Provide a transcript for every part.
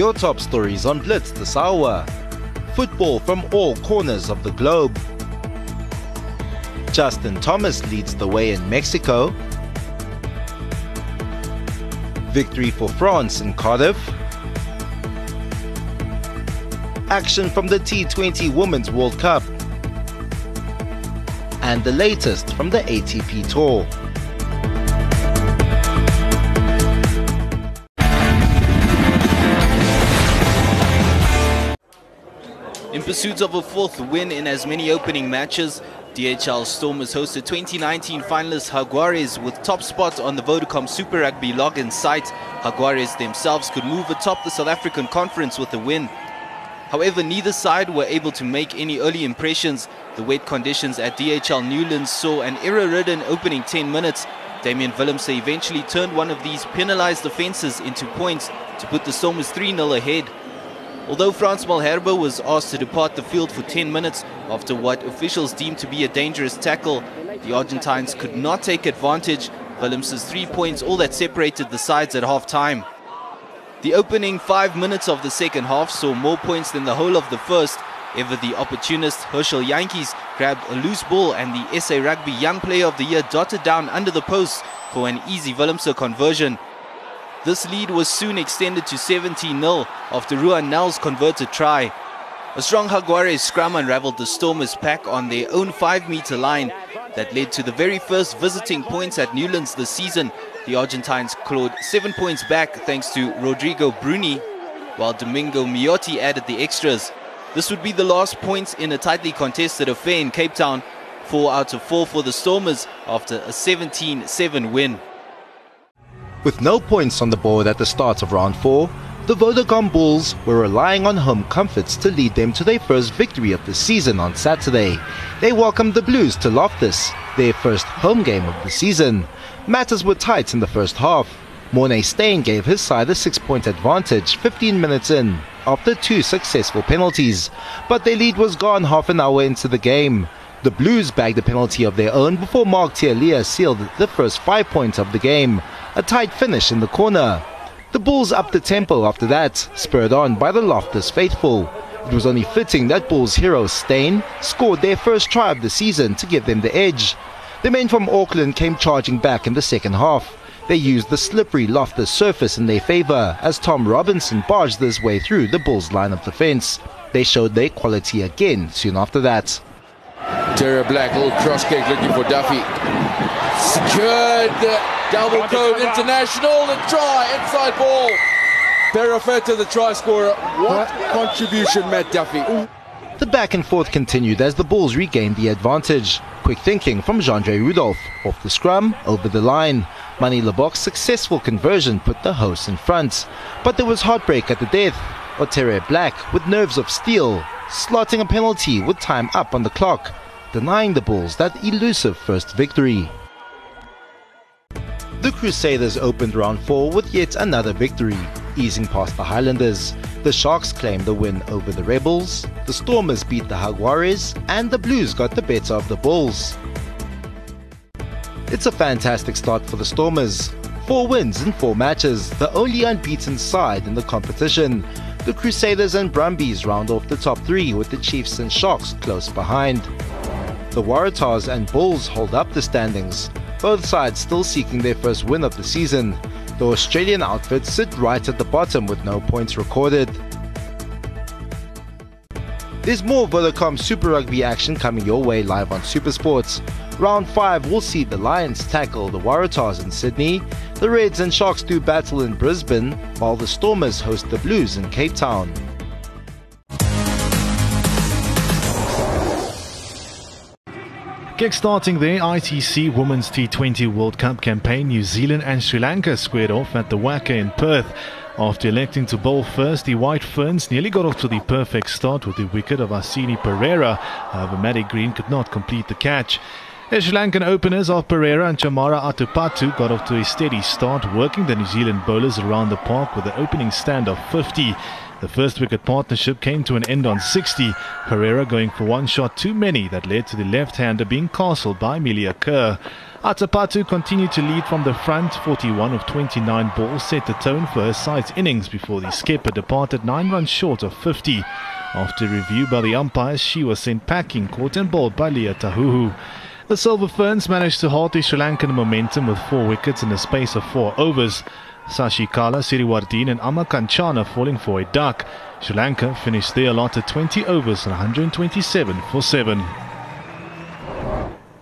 your top stories on Blitz this hour. Football from all corners of the globe. Justin Thomas leads the way in Mexico. Victory for France in Cardiff. Action from the T20 Women's World Cup. And the latest from the ATP Tour. In pursuit of a fourth win in as many opening matches, DHL Stormers hosted 2019 finalists Jaguares with top spot on the Vodacom Super Rugby login site. Jaguares themselves could move atop the South African conference with a win. However, neither side were able to make any early impressions. The wet conditions at DHL Newlands saw an error-ridden opening 10 minutes. Damian Willemse eventually turned one of these penalized offences into points to put the Stormers 3-0 ahead. Although Frans Malherbe was asked to depart the field for 10 minutes after what officials deemed to be a dangerous tackle, the Argentines could not take advantage. Willemse's three points all that separated the sides at half-time. The opening five minutes of the second half saw more points than the whole of the first. Ever the opportunist Herschel Jantjies grabbed a loose ball and the SA Rugby Young Player of the Year dotted down under the post for an easy Willemse conversion. This lead was soon extended to 17-0 after Ruhan Nel's converted try. A strong Jaguares scrum unraveled the Stormers pack on their own 5-meter line that led to the very first visiting points at Newlands this season. The Argentines clawed 7 points back thanks to Rodrigo Bruni, while Domingo Miotti added the extras. This would be the last points in a tightly contested affair in Cape Town, 4 out of 4 for the Stormers after a 17-7 win. With no points on the board at the start of round 4, the Vodacom Bulls were relying on home comforts to lead them to their first victory of the season on Saturday. They welcomed the Blues to Loftus, their first home game of the season. Matters were tight in the first half. Morné Steyn gave his side a six-point advantage 15 minutes in after two successful penalties, but their lead was gone half an hour into the game. The Blues bagged a penalty of their own before Mark Telea sealed the first five points of the game, a tight finish in the corner. The Bulls upped the tempo after that, spurred on by the Loftus faithful. It was only fitting that Bulls hero Steyn scored their first try of the season to give them the edge. The men from Auckland came charging back in the second half. They used the slippery Loftus surface in their favour as Tom Robinson barged his way through the Bulls' line of defence. They showed their quality again soon after that. Otere Black, little cross kick looking for Duffy. Secured double code international and try inside ball. Perofeta the try scorer. What contribution, Matt Duffy. The back and forth continued as the Bulls regained the advantage. Quick thinking from Jandre Rudolph. Off the scrum, over the line. Manie Libbok's successful conversion put the hosts in front. But there was heartbreak at the death. Otere Black, with nerves of steel, slotting a penalty with time up on the clock, denying the Bulls that elusive first victory. The Crusaders opened round 4 with yet another victory, easing past the Highlanders. The Sharks claimed the win over the Rebels, the Stormers beat the Jaguares, and the Blues got the better of the Bulls. It's a fantastic start for the Stormers. Four wins in four matches, the only unbeaten side in the competition. The Crusaders and Brumbies round off the top three with the Chiefs and Sharks close behind. The Waratahs and Bulls hold up the standings, both sides still seeking their first win of the season. The Australian outfits sit right at the bottom with no points recorded. There's more Vodacom Super Rugby action coming your way live on Supersports. Round 5 will see the Lions tackle the Waratahs in Sydney, the Reds and Sharks do battle in Brisbane, while the Stormers host the Blues in Cape Town. Kickstarting their ICC Women's T20 World Cup campaign, New Zealand and Sri Lanka squared off at the WACA in Perth. After electing to bowl first, the White Ferns nearly got off to the perfect start with the wicket of Hasini Perera. However, Maddie Green could not complete the catch. The Sri Lankan openers of Perera and Chamari Atapattu got off to a steady start, working the New Zealand bowlers around the park with an opening stand of 50. The first wicket partnership came to an end on 60, Perera going for one shot too many that led to the left-hander being castled by Amelia Kerr. Atapattu continued to lead from the front. 41 of 29 balls set the tone for her side's innings before the skipper departed 9 runs short of 50. After review by the umpires, she was sent packing, caught and bowled by Leah Tahuhu. The Silver Ferns managed to halt the Sri Lankan momentum with four wickets in the space of four overs. Sashikala, Siriwardene and Ama Kanchana falling for a duck. Sri Lanka finished their lot at 20 overs and 127 for 7.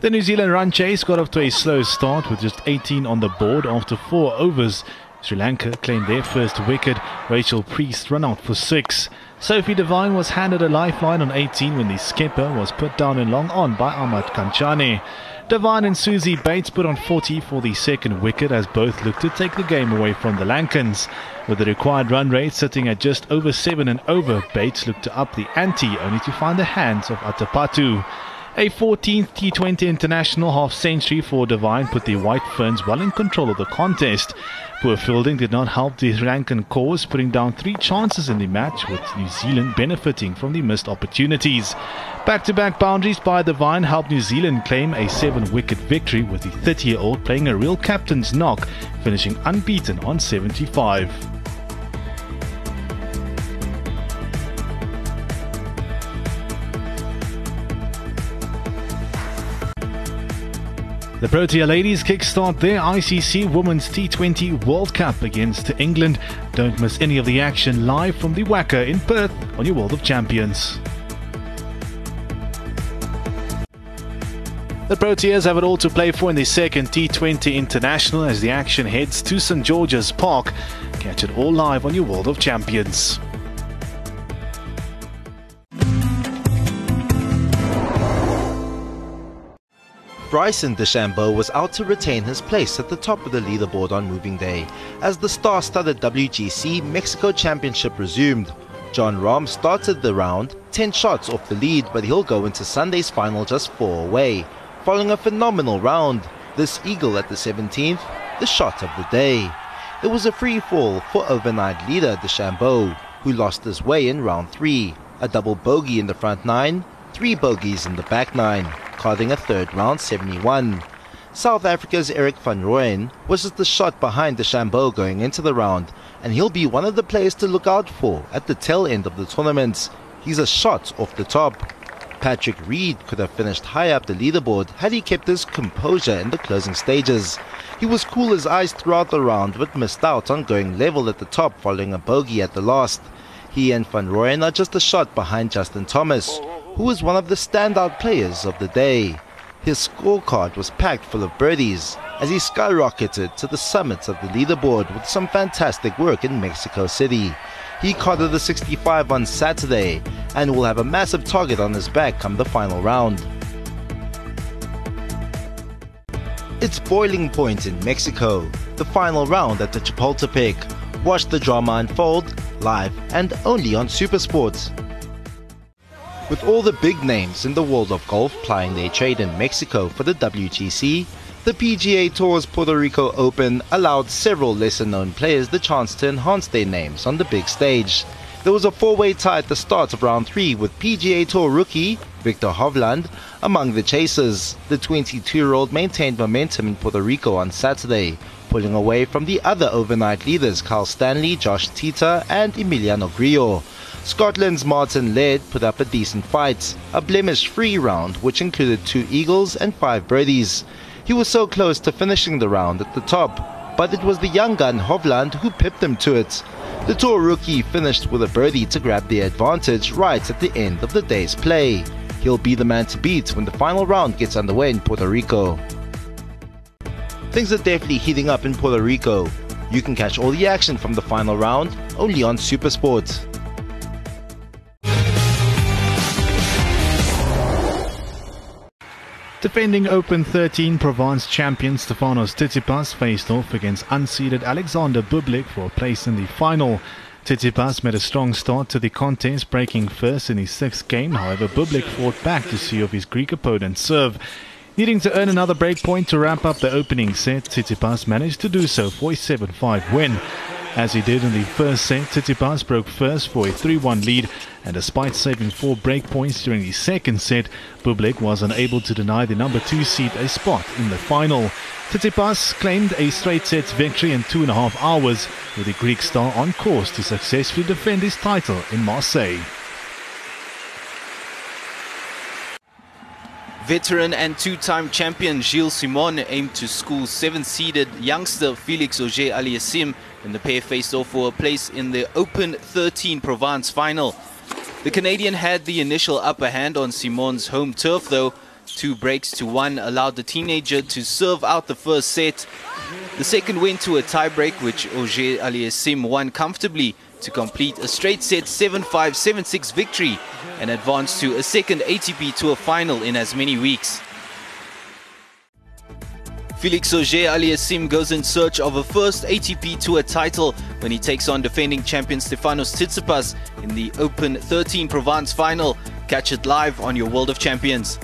The New Zealand run chase got off to a slow start with just 18 on the board after four overs. Sri Lanka claimed their first wicket. Rachel Priest run out for six. Sophie Devine was handed a lifeline on 18 when the skipper was put down in long on by Ama Kanchana. Devine and Suzie Bates put on 40 for the second wicket as both looked to take the game away from the Lankans. With the required run rate sitting at just over 7 and over, Bates looked to up the ante only to find the hands of Atapattu. A 14th T20 international half century for Devine put the White Ferns well in control of the contest. Poor fielding did not help the Sri Lankan cause, putting down three chances in the match, with New Zealand benefiting from the missed opportunities. Back to back boundaries by Devine helped New Zealand claim a seven wicket victory, with the 30 year old playing a real captain's knock, finishing unbeaten on 75. The Protea ladies kickstart their ICC Women's T20 World Cup against England. Don't miss any of the action live from the WACA in Perth on your World of Champions. The Proteas have it all to play for in the second T20 International as the action heads to St George's Park. Catch it all live on your World of Champions. Bryson DeChambeau was out to retain his place at the top of the leaderboard on moving day as the star-studded WGC Mexico Championship resumed. Jon Rahm started the round 10 shots off the lead but he'll go into Sunday's final just 4 away. Following a phenomenal round, this eagle at the 17th, the shot of the day. It was a free fall for overnight leader DeChambeau, who lost his way in round 3. A double bogey in the front 9, 3 bogeys in the back 9 carding a third round 71. South Africa's Erik van Rooyen was just the shot behind DeChambeau going into the round, and he'll be one of the players to look out for at the tail end of the tournament. He's a shot off the top. Patrick Reed could have finished high up the leaderboard had he kept his composure in the closing stages. He was cool as ice throughout the round but missed out on going level at the top following a bogey at the last. He and Van Rooyen are just a shot behind Justin Thomas, who was one of the standout players of the day. His scorecard was packed full of birdies as he skyrocketed to the summit of the leaderboard with some fantastic work in Mexico City. He carded the 65 on Saturday and will have a massive target on his back come the final round. It's boiling point in Mexico, the final round at the Chapultepec. Watch the drama unfold live and only on Supersport. With all the big names in the world of golf plying their trade in Mexico for the WGC, the PGA Tour's Puerto Rico Open allowed several lesser known players the chance to enhance their names on the big stage. There was a four way tie at the start of round three with PGA Tour rookie Viktor Hovland among the chasers. The 22 year old maintained momentum in Puerto Rico on Saturday, pulling away from the other overnight leaders Carl Stanley, Josh Teater, and Emiliano Grillo. Scotland's Martin Laird put up a decent fight, a blemish free round which included two eagles and five birdies. He was so close to finishing the round at the top, but it was the young gun Hovland who pipped him to it. The tour rookie finished with a birdie to grab the advantage right at the end of the day's play. He'll be the man to beat when the final round gets underway in Puerto Rico. Things are definitely heating up in Puerto Rico. You can catch all the action from the final round only on Supersport. Defending Open 13 Provence champion Stefanos Tsitsipas faced off against unseeded Alexander Bublik for a place in the final. Tsitsipas made a strong start to the contest, breaking first in his sixth game. However, Bublik fought back to see off his Greek opponent's serve. Needing to earn another break point to wrap up the opening set, Tsitsipas managed to do so for a 7-5 win. As he did in the first set, Tsitsipas broke first for a 3-1 lead and despite saving four break points during the second set, Bublik was unable to deny the number two seed a spot in the final. Tsitsipas claimed a straight sets victory in two and a half hours, with the Greek star on course to successfully defend his title in Marseille. Veteran and two-time champion Gilles Simon aimed to school seven-seeded youngster Felix Auger-Aliassime when the pair faced off for a place in the Open 13 Provence final. The Canadian had the initial upper hand on Simon's home turf though. Two breaks to one allowed the teenager to serve out the first set. The second went to a tiebreak which Auger Aliassime won comfortably to complete a straight set 7-5, 7-6 victory and advance to a second ATP Tour final in as many weeks. Felix Auger-Aliassime goes in search of a first ATP Tour title when he takes on defending champion Stefanos Tsitsipas in the Open 13 Provence final. Catch it live on your World of Champions.